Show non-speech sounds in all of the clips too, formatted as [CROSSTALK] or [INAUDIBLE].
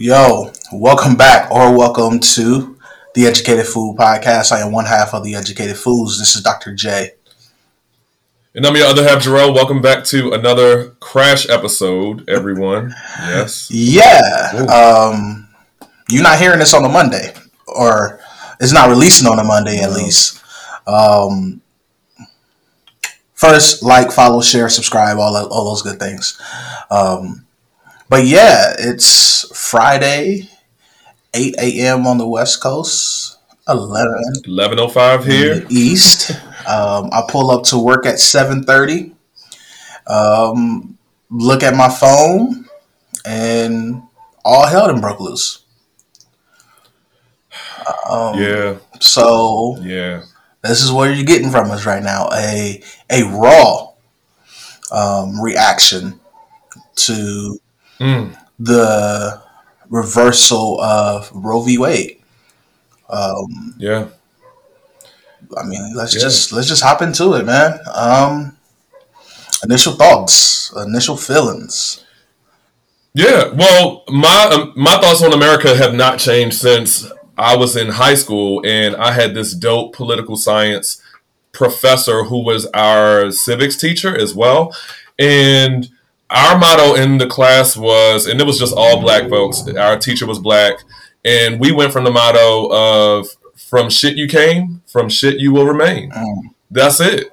Yo, welcome back or welcome to the Educated Food Podcast. I am one half of the Educated Foods. This is Dr. J. And I'm your other half, Jarrell. Welcome back to another crash episode, everyone. Yes. Yeah. Um, you're not hearing this on a Monday, or it's not releasing on a Monday at least. Um, first, like, follow, share, subscribe, all, all those good things. Um, but yeah, it's Friday, 8 a.m. on the West Coast, 11 11.05 here. East. Um, I pull up to work at 7.30, um, look at my phone, and all hell done broke loose. Um, Yeah, So yeah. this is what you're getting from us right now a a raw um, reaction to Mm, the reversal of Roe v. Wade. Um, yeah. I mean, let's Yeah. just let's just hop into it, man. Um, initial thoughts, initial feelings. Yeah, well, my um, my thoughts on America have not changed since I was in high school, and I had this dope political science professor who was our civics teacher as well, and our motto in the class was, and it was just all black folks. Our teacher was black, and we went from the motto of "From shit you came, from shit you will remain." Um, That's it.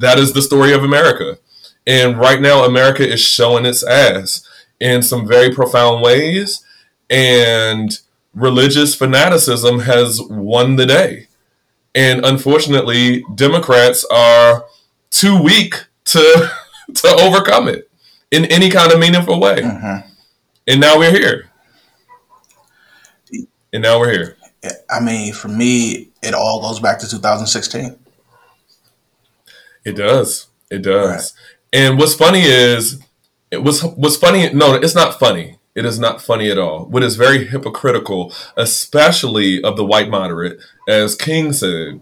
That is the story of America. And right now, America is showing its ass in some very profound ways. And religious fanaticism has won the day. And unfortunately, Democrats are too weak to, [LAUGHS] to overcome it in any kind of meaningful way. mhm. And now we're here. And now we're here. I mean, for me, it all goes back to 2016. It does. It does. And what's funny is it was what's funny no, it's not funny. It is not funny at all. What is very hypocritical, especially of the white moderate, as King said,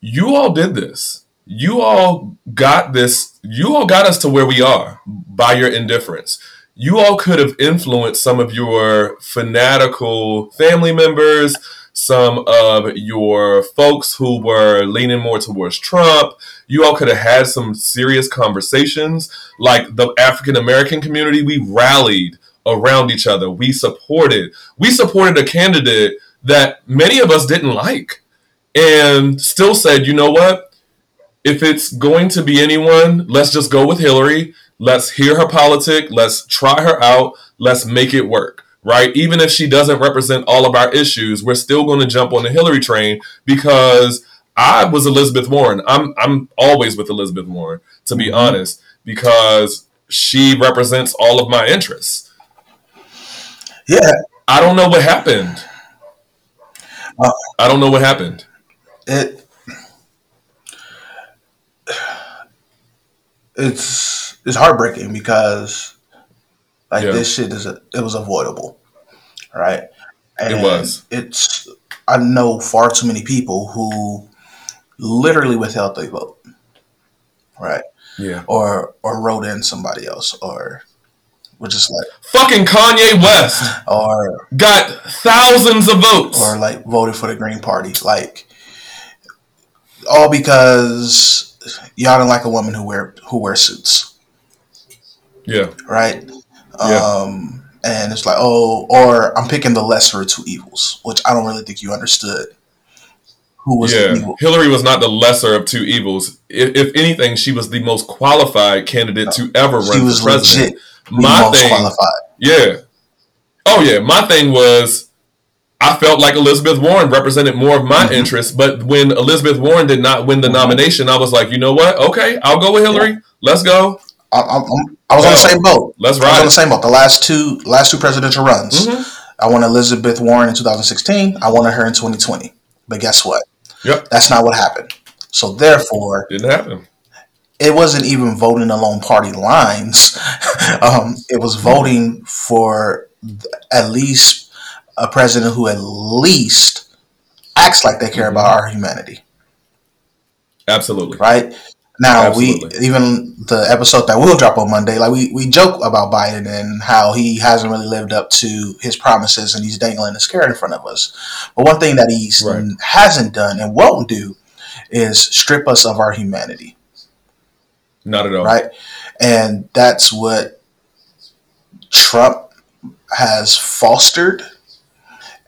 you all did this. You all got this, you all got us to where we are by your indifference. You all could have influenced some of your fanatical family members, some of your folks who were leaning more towards Trump. You all could have had some serious conversations. Like the African American community, we rallied around each other. We supported. We supported a candidate that many of us didn't like and still said, you know what? If it's going to be anyone, let's just go with Hillary. Let's hear her politic. Let's try her out. Let's make it work, right? Even if she doesn't represent all of our issues, we're still going to jump on the Hillary train because I was Elizabeth Warren. I'm I'm always with Elizabeth Warren, to be Mhm. honest, because she represents all of my interests. Yeah, I don't know what happened. Uh, I don't know what happened. it it's it's heartbreaking because like Yeah. this shit is a, it was avoidable, right? It was. It's I know far too many people who literally withheld their vote, right? Yeah. Or or wrote in somebody else, or were just like, Fucking Kanye West or got thousands of votes. or like voted for the Green Party, like all because y'all don't like a woman who wear who wears suits, yeah. right? Yeah. Um, and it's like, oh, or I'm picking the lesser of two evils, which I don't really think you understood. Who was the Yeah. evil? Hillary was not the lesser of two evils. If, if anything, she was the most qualified candidate to ever She run for president. legit the My most thing, qualified. yeah. Oh yeah, my thing was I felt like Elizabeth Warren represented more of my Mhm. interests, but when Elizabeth Warren did not win the Mhm. nomination, I was like, you know what? Okay, I'll go with Hillary. Let's go. I, I, I was on the same boat. Let's ride. I was on the same boat. The last two last two presidential runs. Mhm. I wanted Elizabeth Warren in 2016. I wanted her in 2020. But guess what? Yep. That's not what happened. So therefore, Didn't happen. it wasn't even voting along party lines. [LAUGHS] um, it was voting for at least a president who at least acts like they care about mm-hmm. our humanity, Absolutely. right? Now Absolutely. we even the episode that will drop on Monday, like we, we joke about Biden and how he hasn't really lived up to his promises and he's dangling his carrot in front of us. But one thing that he right. hasn't done and won't do is strip us of our humanity. Not at all. Right? And that's what Trump has fostered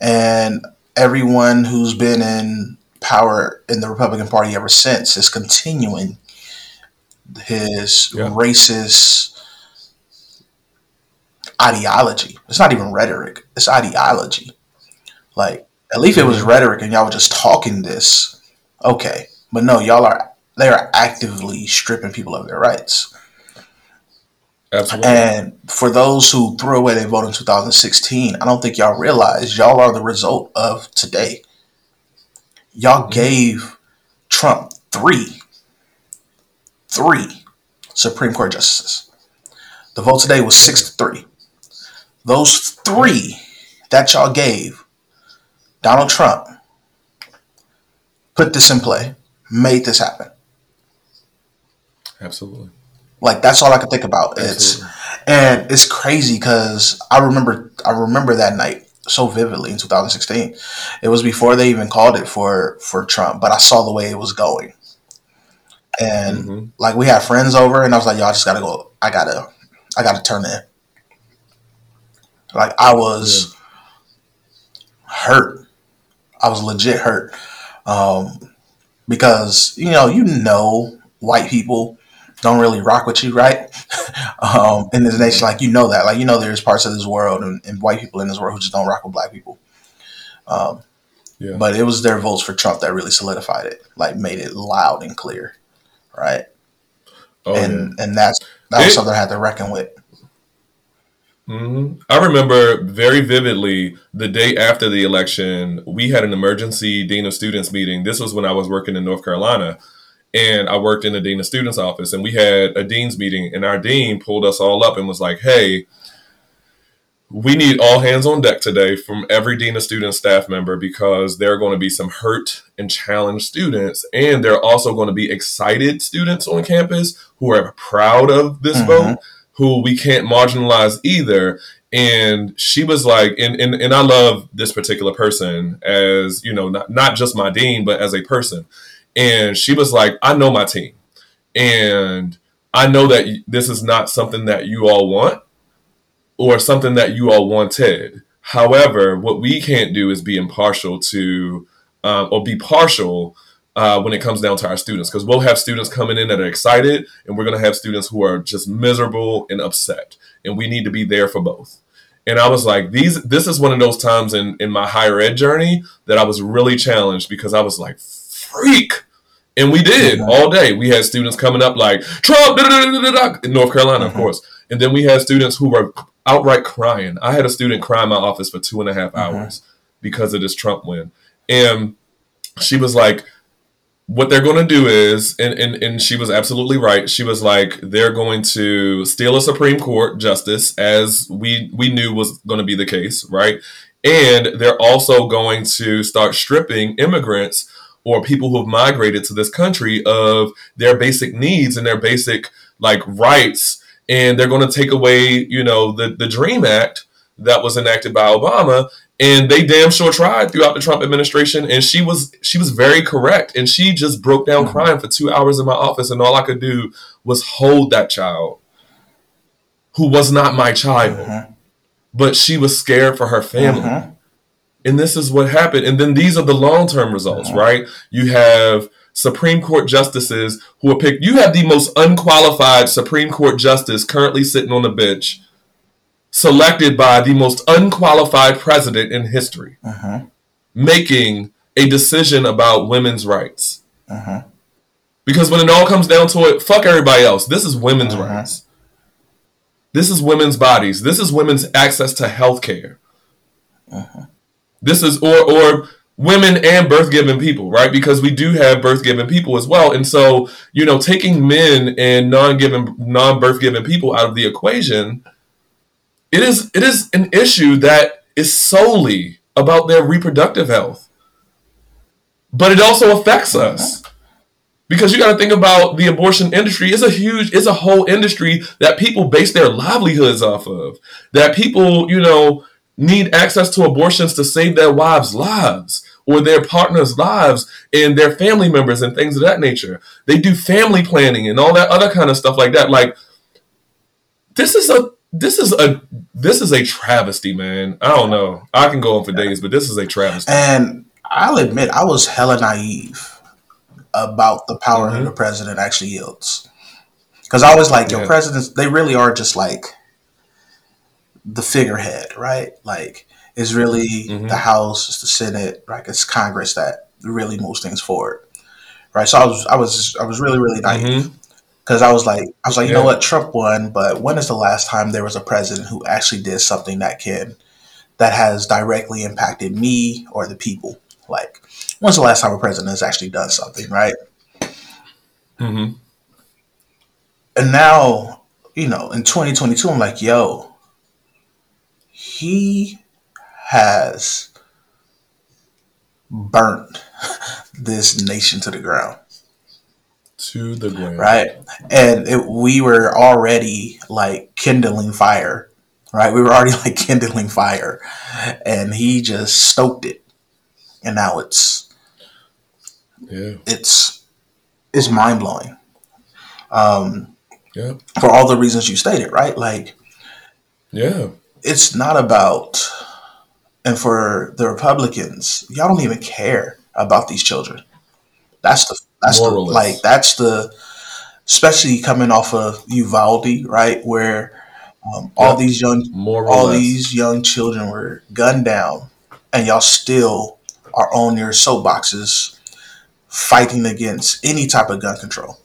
and everyone who's been in power in the Republican Party ever since is continuing his yeah. racist ideology. It's not even rhetoric, it's ideology. Like, at least it was rhetoric and y'all were just talking this. Okay. But no, y'all are they are actively stripping people of their rights. Absolutely. And for those who threw away their vote in 2016, I don't think y'all realize y'all are the result of today. Y'all mm-hmm. gave Trump three three Supreme Court justices. The vote today was six to three. Those three that y'all gave Donald Trump put this in play, made this happen. Absolutely. Like that's all I can think about. Absolutely. It's and it's crazy because I remember I remember that night so vividly in 2016. It was before they even called it for for Trump, but I saw the way it was going and mm-hmm. like we had friends over, and I was like, "Yo, I just gotta go. I gotta, I gotta turn in." Like I was yeah. hurt. I was legit hurt um, because you know, you know, white people don't really rock with you, right? [LAUGHS] um, in this nation, like you know that, like you know, there's parts of this world and, and white people in this world who just don't rock with black people. Um, yeah. But it was their votes for Trump that really solidified it, like made it loud and clear right? Oh, and yeah. and that's that was it, something I had to reckon with. Mm-hmm. I remember very vividly the day after the election, we had an emergency dean of students meeting. This was when I was working in North Carolina, and I worked in the dean of students office, and we had a dean's meeting, and our dean pulled us all up and was like, "Hey." we need all hands on deck today from every dean of student staff member because there are going to be some hurt and challenged students and there are also going to be excited students on campus who are proud of this mm-hmm. vote who we can't marginalize either and she was like and, and and i love this particular person as you know not, not just my dean but as a person and she was like i know my team. And i know that this is not something that you all want or something that you all wanted. However, what we can't do is be impartial to um, or be partial uh, when it comes down to our students. Because we'll have students coming in that are excited and we're going to have students who are just miserable and upset. And we need to be there for both. And i was like these this is one of those times in in my higher ed journey that i was really challenged because i was like freak and we did mm-hmm. all day we had students coming up like trump in north carolina mm-hmm. of course and then we had students who were outright crying. I had a student cry in my office for two and a half mm-hmm. hours because of this Trump win. And she was like, what they're going to do is, and, and, and she was absolutely right. She was like, they're going to steal a Supreme Court justice, as we, we knew was going to be the case, right? And they're also going to start stripping immigrants or people who have migrated to this country of their basic needs and their basic like rights and they're going to take away, you know, the the Dream Act that was enacted by Obama, and they damn sure tried throughout the Trump administration. And she was she was very correct, and she just broke down mm-hmm. crying for two hours in my office, and all I could do was hold that child, who was not my child, mm-hmm. but she was scared for her family. Mm-hmm. And this is what happened. And then these are the long term results, mm-hmm. right? You have Supreme Court justices who are picked. You have the most unqualified Supreme Court justice currently sitting on the bench, selected by the most unqualified president in history, uh-huh. making a decision about women's rights. Uh-huh. Because when it all comes down to it, fuck everybody else. This is women's uh-huh. rights. This is women's bodies. This is women's access to health care. This is or or women and birth given people, right? Because we do have birth given people as well. And so, you know, taking men and non given non birth given people out of the equation, it is it is an issue that is solely about their reproductive health. But it also affects us. because you got to think about the abortion industry is a huge it's a whole industry that people base their livelihoods off of that people you know need access to abortions to save their wives lives or their partners lives and their family members and things of that nature they do family planning and all that other kind of stuff like that like this is a this is a this is a travesty man i don't know i can go on for days but this is a travesty and i'll admit i was hella naive about the power mm-hmm. that the president actually yields. Because I was like, your yeah. presidents, they really are just like the figurehead, right? Like, it's really mm-hmm. the House, it's the Senate, like it's Congress that really moves things forward, right? So I was, I was, I was really, really naive because mm-hmm. I was like, I was like, you yeah. know what, Trump won, but when is the last time there was a president who actually did something that can, that has directly impacted me or the people? Like, when's the last time a president has actually done something, right? Mm-hmm. And now, you know, in 2022, I'm like, yo, he has burnt this nation to the ground. To the ground. Right. And it, we were already like kindling fire, right? We were already [LAUGHS] like kindling fire. And he just stoked it. And now it's yeah. It's it's mind blowing. Um, yeah. For all the reasons you stated, right? Like, yeah, it's not about, and for the Republicans, y'all don't even care about these children. That's the that's the like that's the especially coming off of Uvalde, right, where um, all these young all these young children were gunned down, and y'all still are on your soapboxes fighting against any type of gun control.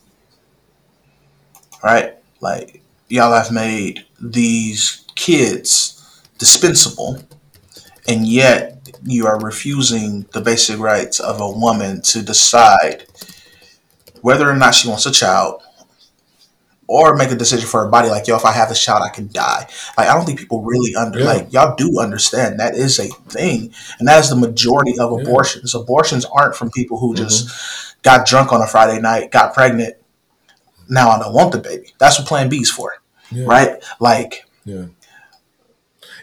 Right? Like, y'all have made these kids dispensable, and yet you are refusing the basic rights of a woman to decide whether or not she wants a child or make a decision for her body like yo if i have this child i can die like i don't think people really under yeah. like y'all do understand that is a thing and that is the majority of yeah. abortions abortions aren't from people who mm-hmm. just got drunk on a friday night got pregnant now i don't want the baby that's what plan b is for yeah. right like yeah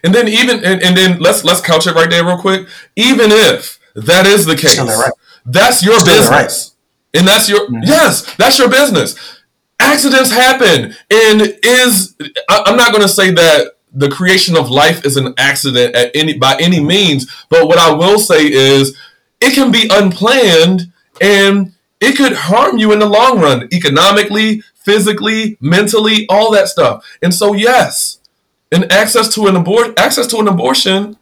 and then even and, and then let's let's couch it right there real quick even if that is the case right. that's your Still business right. and that's your mm-hmm. yes that's your business accidents happen and is i'm not going to say that the creation of life is an accident at any by any means but what i will say is it can be unplanned and it could harm you in the long run economically physically mentally all that stuff and so yes and access to an abort access to an abortion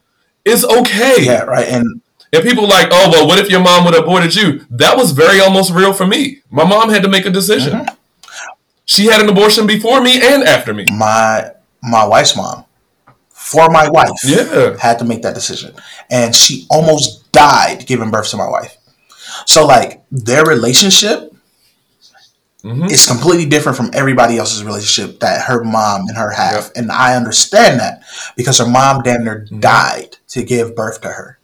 is okay yeah right and and people like, oh well, what if your mom would have aborted you? That was very almost real for me. My mom had to make a decision. Mm-hmm. She had an abortion before me and after me. My my wife's mom, for my wife, yeah, had to make that decision, and she almost died giving birth to my wife. So like their relationship mm-hmm. is completely different from everybody else's relationship that her mom and her have, yep. and I understand that because her mom damn near mm-hmm. died to give birth to her.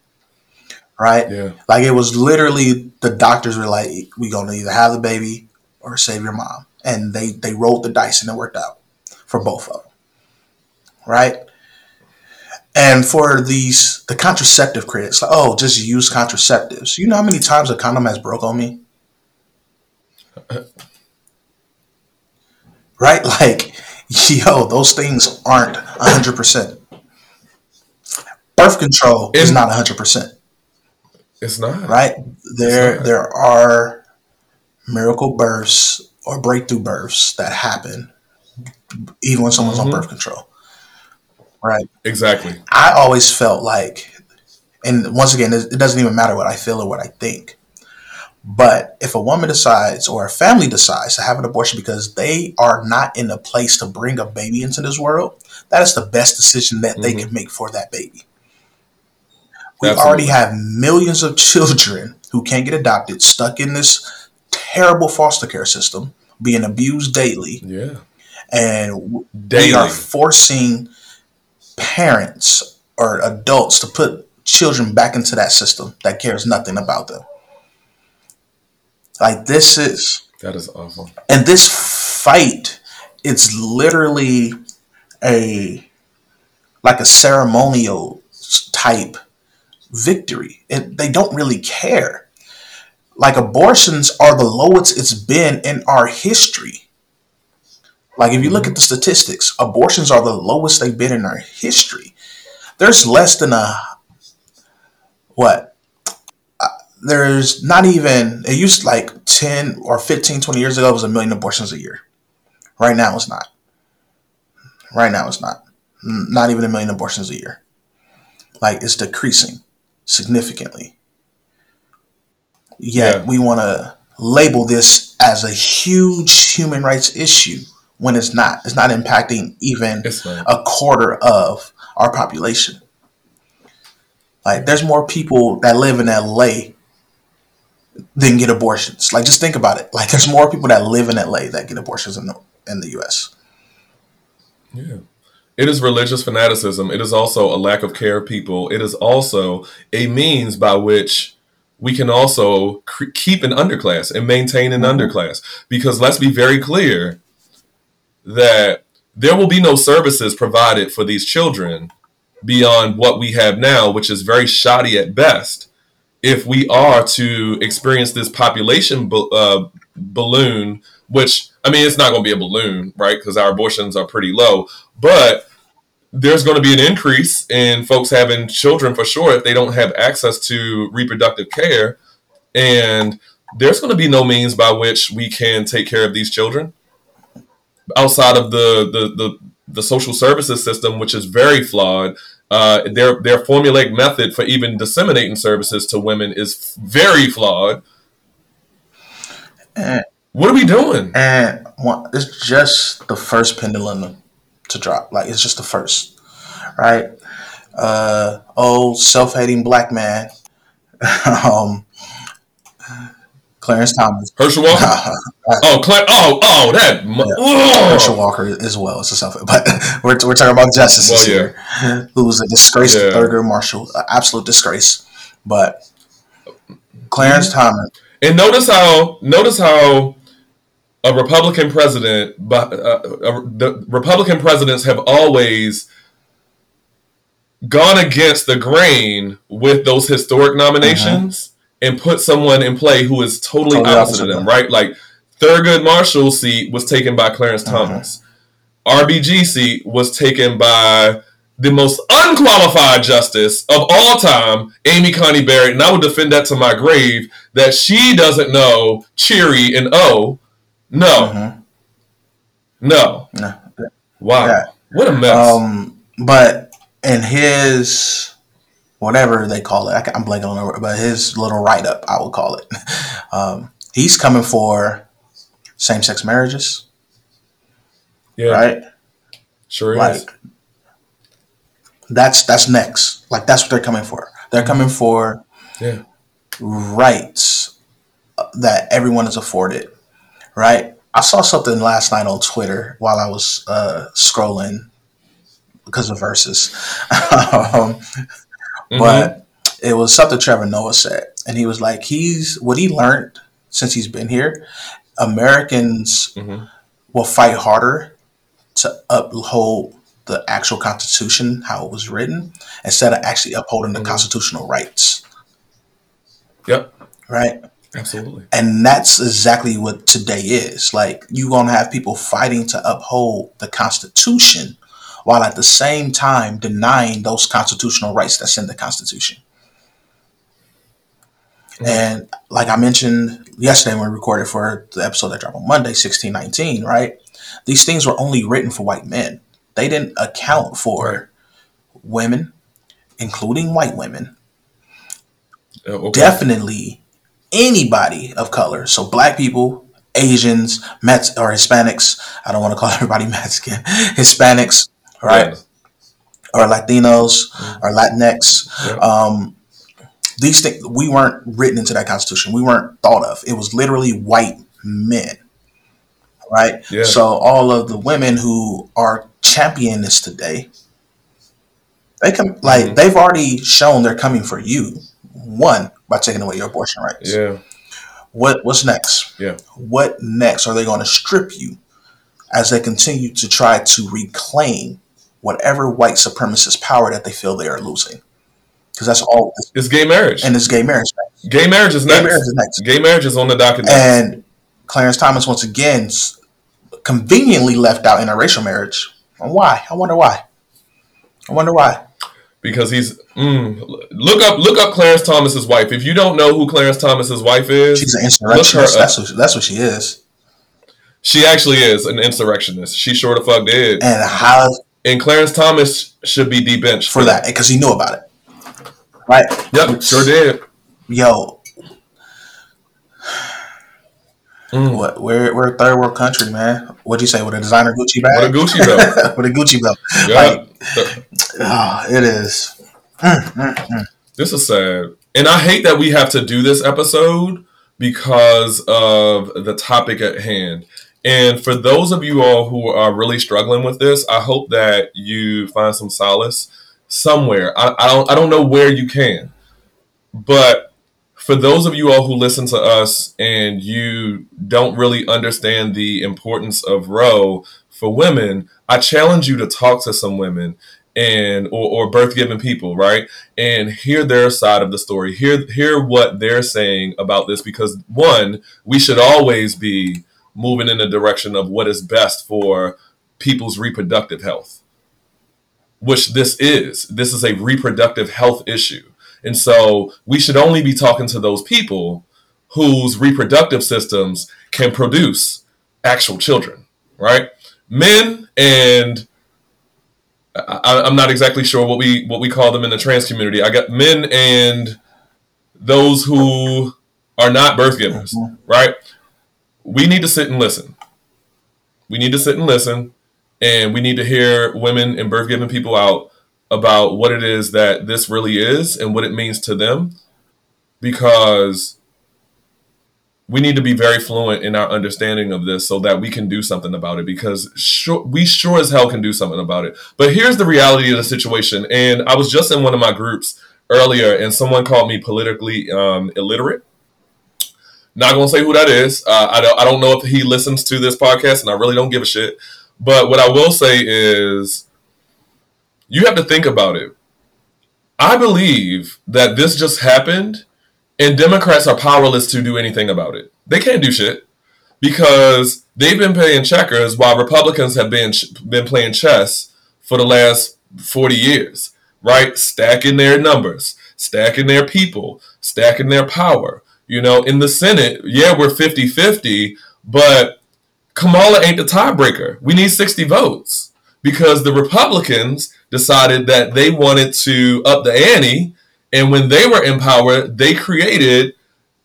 Right? Yeah. Like it was literally the doctors were like, we're gonna either have the baby or save your mom." and they they rolled the dice and it worked out for both of them, right? And for these the contraceptive critics, like, oh, just use contraceptives. You know how many times a condom has broke on me? [LAUGHS] right? [LAUGHS] Like, yo, those things aren't hundred percent. Birth control is not hundred percent. It's not right. There, not. there are miracle births or breakthrough births that happen even when someone's mm-hmm. on birth control. Right. Exactly. I always felt like, and once again, it doesn't even matter what I feel or what I think. But if a woman decides or a family decides to have an abortion because they are not in a place to bring a baby into this world, that is the best decision that mm-hmm. they can make for that baby. We Absolutely. already have millions of [LAUGHS] children who can't get adopted, stuck in this terrible foster care system, being abused daily. Yeah. And daily. we are forcing parents or adults to put children back into that system that cares nothing about them. Like this is that is awful. And this fight, it's literally a like a ceremonial type victory. And they don't really care. Like abortions are the lowest it's been in our history. Like if you look at the statistics, abortions are the lowest they've been in our history. There's less than a what? There's not even it used like 10 or 15 20 years ago it was a million abortions a year. Right now it's not. Right now it's not. Not even a million abortions a year. Like it's decreasing significantly. Yet yeah. we want to label this as a huge human rights issue when it's not. It's not impacting even a quarter of our population. Like there's more people that live in LA than get abortions. Like just think about it. Like there's more people that live in LA that get abortions in the in the US. Yeah. It is religious fanaticism. It is also a lack of care of people. It is also a means by which we can also keep an underclass and maintain an mm-hmm. underclass. Because let's be very clear that there will be no services provided for these children beyond what we have now, which is very shoddy at best. If we are to experience this population uh, balloon, which I mean, it's not going to be a balloon, right? Because our abortions are pretty low, but there's going to be an increase in folks having children for sure if they don't have access to reproductive care, and there's going to be no means by which we can take care of these children outside of the the the, the social services system, which is very flawed. Uh, their their formulaic method for even disseminating services to women is very flawed. And, what are we doing? And it's just the first pendulum to drop. Like it's just the first, right? Uh, old self-hating black man, [LAUGHS] um, Clarence Thomas, Herschel Walker. [LAUGHS] oh, Cla- oh, oh, that yeah. Herschel Walker as well. It's a self, but [LAUGHS] we're, we're talking about justice well, yeah. here, [LAUGHS] who's a disgraced yeah. Thurgood Marshall, absolute disgrace. But Clarence mm-hmm. Thomas. And notice how notice how a Republican president, but uh, uh, the Republican presidents have always gone against the grain with those historic nominations mm-hmm. And put someone in play who is totally, totally opposite, of them, right? Like Thurgood Marshall's seat was taken by Clarence mm-hmm. Thomas. RBG seat was taken by the most unqualified justice of all time, Amy Coney Barrett, and I would defend that to my grave that she doesn't know Cheery and O no. Mm-hmm. No. No. Wow. Yeah. What a mess. Um, but in his whatever they call it, I, am blanking on it, but his little write up, I would call it. [LAUGHS] Um, he's coming for same sex marriages. Yeah. Right. Sure like, is. That's that's next. Like that's what they're coming for. They're coming for yeah. rights that everyone is afforded right? I saw something last night on Twitter while I was uh, scrolling because of verses. [LAUGHS] um, mm-hmm. but it was something Trevor Noah said, and he was like, he's what he learned since he's been here. Americans mm-hmm. will fight harder to uphold the actual Constitution, how it was written, instead of actually upholding the mm-hmm. constitutional rights. Yep. Right. Absolutely. And that's exactly what today is. Like you're gonna have people fighting to uphold the Constitution while at the same time denying those constitutional rights that's in the Constitution. Mm-hmm. And like I mentioned yesterday when we recorded for the episode that dropped on Monday, 1619, right? These things were only written for white men. They didn't account for women, including white women. Uh, okay. Definitely anybody of color. So black people, Asians, Mets or Hispanics. I don't want to call [LAUGHS] everybody Mexican. Hispanics, right? Yeah. Or Latinos mm-hmm. or Latinx. Yeah. Um, these things we weren't written into that constitution. We weren't thought of. It was literally white men. Right? Yeah. So all of the women who are championing this today, they come like mm-hmm. they've already shown they're coming for you. One, by taking away your abortion rights. Yeah. What what's next? Yeah. What next are they going to strip you as they continue to try to reclaim whatever white supremacist power that they feel they are losing? Because that's all. It's gay marriage. And it's gay marriage. Next. Gay marriage is gay next. Marriage is next. Gay marriage is on the docket. Next. And Clarence Thomas once again conveniently left out interracial marriage. Why? I wonder why. I wonder why. Because he's mm, look up look up Clarence Thomas's wife. If you don't know who Clarence Thomas's wife is, she's an insurrectionist. That's what, that's what she is. She actually is an insurrectionist. She sure the fuck did. And how? And Clarence Thomas should be debenched for that because he knew about it. Right. Yep. Sure did. Yo. Mm. What? We're we're a third world country, man. What'd you say? With a designer Gucci bag? With a Gucci belt. [LAUGHS] with a Gucci belt. Yeah. Like, oh, it is. Mm, mm, mm, this is sad, and I hate that we have to do this episode because of the topic at hand. And for those of you all who are really struggling with this, I hope that you find some solace somewhere. I, I don't I don't know where you can, but for those of you all who listen to us and you don't really understand the importance of Roe for women, I challenge you to talk to some women and or, or birth given people, right? And hear their side of the story. Hear hear what they're saying about this because one, we should always be moving in the direction of what is best for people's reproductive health which this is. This is a reproductive health issue. And so we should only be talking to those people whose reproductive systems can produce actual children, right? Men and I, am not exactly sure what we what we call them in the trans community. I got men and those who are not birth givers, mm-hmm. right? We need to sit and listen. We need to sit and listen and we need to hear women and birth giving people out about what it is that this really is and what it means to them because we need to be very fluent in our understanding of this so that we can do something about it because sure, we sure as hell can do something about it. But here's the reality of the situation. And I was just in one of my groups earlier and someone called me politically um, illiterate. Not to say who that is. Uh, I, don't, I don't know if he listens to this podcast and I really don't give a shit. But what I will say is, you have to think about it. I believe that this just happened, and Democrats are powerless to do anything about it. They can't do shit because they've been playing checkers while Republicans have been been playing chess for the last forty years, right? Stacking their numbers, stacking their people, stacking their power. You know, in the Senate, yeah, we're 50 50, but Kamala ain't the tiebreaker. We need 60 votes because the Republicans decided that they wanted to up the ante. And when they were in power, they created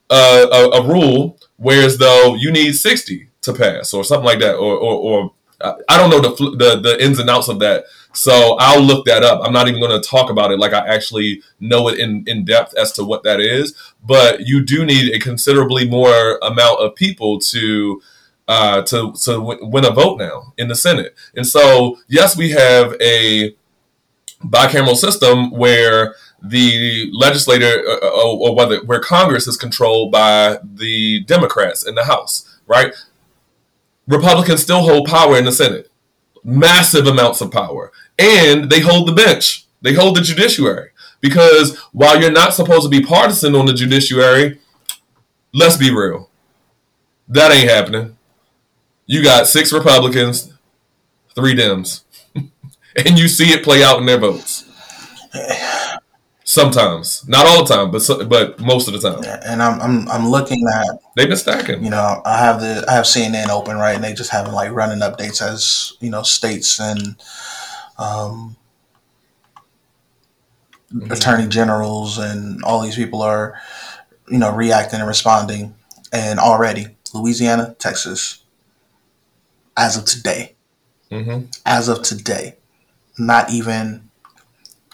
a, a, rule whereas though you need 60 to pass or something like that. Or, or, or I don't know the, the, the ins and outs of that. So I'll look that up. I'm not even going to talk about it like I actually know it in, in depth as to what that is. But you do need a considerably more amount of people to uh, to to win a vote now in the Senate. And so, yes, we have a bicameral system where the legislator uh, uh or whether where Congress is controlled by the Democrats in the House, right? Republicans still hold power in the Senate, massive amounts of power, and they hold the bench. They hold the judiciary. Because while you're not supposed to be partisan on the judiciary, let's be real, that ain't happening. You got six Republicans, three Dems, [LAUGHS] and you see it play out in their votes. Sometimes, not all the time, but but most of the time. Yeah, And I'm I'm, I'm looking at they've been stacking. You know, I have the I have CNN open right, and they just having like running updates as you know states and um, mm-hmm. attorney generals and all these people are you know reacting and responding, and already Louisiana, Texas, as of today. Mm-hmm. As of today, not even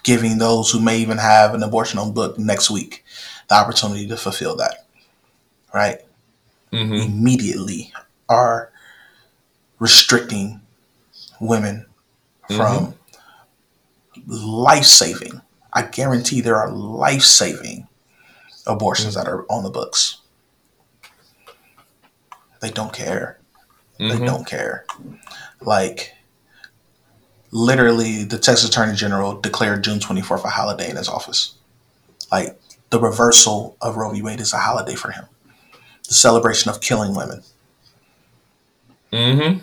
giving those who may even have an abortion on book next week the opportunity to fulfill that. Right? Mm-hmm. Immediately are restricting women mm-hmm. from life saving. I guarantee there are life saving abortions that are on the books. They don't care. Mm-hmm. They don't care. Like, literally, the Texas Attorney General declared June 24th a holiday in his office. Like, the reversal of Roe v. Wade is a holiday for him. The celebration of killing women. Mm-hmm.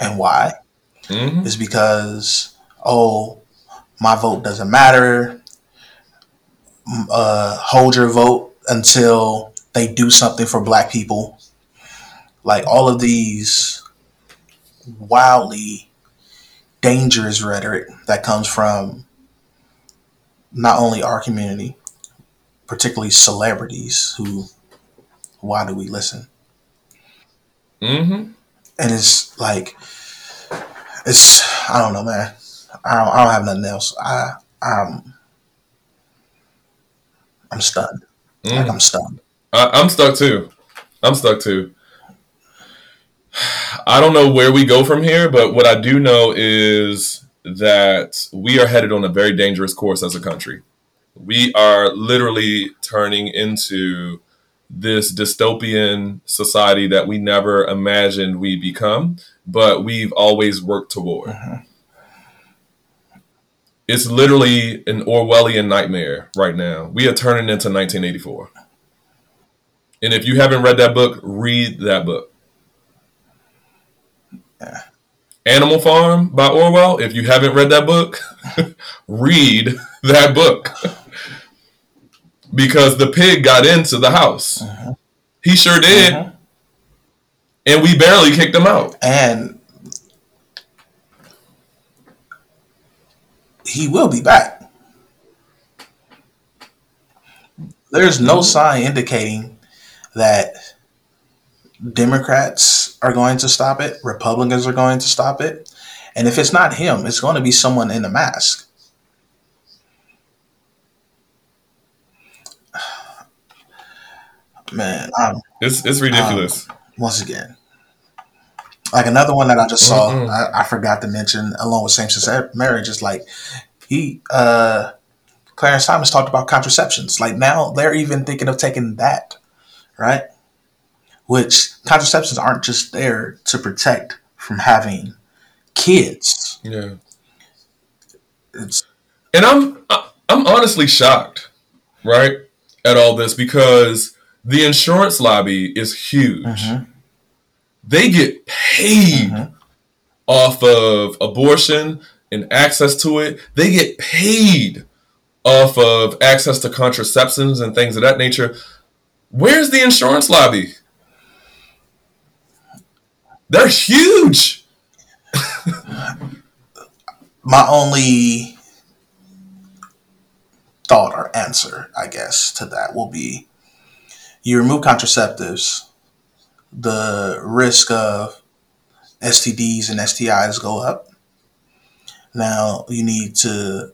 And why? Mm-hmm. Is because, oh, my vote doesn't matter. Uh, hold your vote until they do something for black people. Like all of these wildly dangerous rhetoric that comes from not only our community, particularly celebrities who, why do we listen? Mm-hmm. And it's like, it's, I don't know, man. I don't, I don't have nothing else. I, I'm, I'm stunned. Mm. Like I'm stunned. I, I'm stuck too. I'm stuck too. I don't know where we go from here, but what I do know is that we are headed on a very dangerous course as a country. We are literally turning into this dystopian society that we never imagined we become, but we've always worked toward. Uh-huh. It's literally an Orwellian nightmare right now. We are turning into 1984. And if you haven't read that book, read that book. Yeah. Animal Farm by Orwell. If you haven't read that book, [LAUGHS] read that book. because the pig got into the house. Uh-huh. He sure did. Uh-huh. And we barely kicked him out. And he will be back. There's no mm-hmm. sign indicating that Democrats are going to stop it, Republicans are going to stop it. And if it's not him, it's going to be someone in a mask. [SIGHS] Man, um, it's it's ridiculous. Um, once again, like another one that I just saw, mm-hmm. I, I, forgot to mention, along with same-sex marriage, is like he, uh, Clarence Thomas talked about contraceptions. Like now, they're even thinking of taking that right? Which contraceptions aren't just there to protect from having kids. Yeah. It's and I'm I'm honestly shocked, right, at all this because the insurance lobby is huge. Mm-hmm. They get paid mm-hmm. off of abortion and access to it. They get paid off of access to contraceptions and things of that nature. Where's the insurance lobby? They're huge. [LAUGHS] My only thought or answer, I guess, to that will be you remove contraceptives, the risk of STDs and STIs go up. Now you need to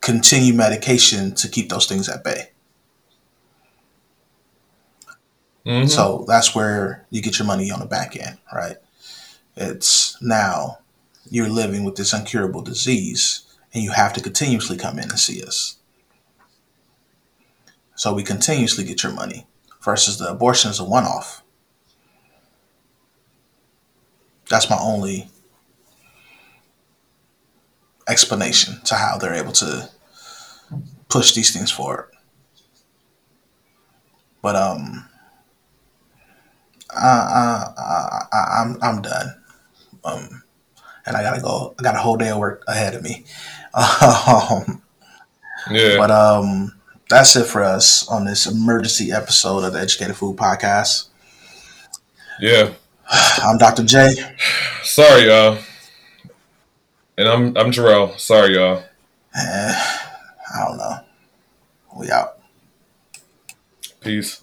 continue medication to keep those things at bay. Mm-hmm. So that's where you get your money on the back end, right? It's now you're living with this incurable disease and you have to continuously come in and see us. So we continuously get your money versus the abortion is a one off. That's my only explanation to how they're able to push these things forward. But um uh, I, am I'm, I'm done. Um, and I gotta go. I got a whole day of work ahead of me. [LAUGHS] Um, yeah. But um, that's it for us on this emergency episode of the Educated Food Podcast. Yeah. [SIGHS] I'm Dr. J. Sorry, y'all. And I'm I'm Jarrell. Sorry, y'all. Eh, I don't know. We out. Peace.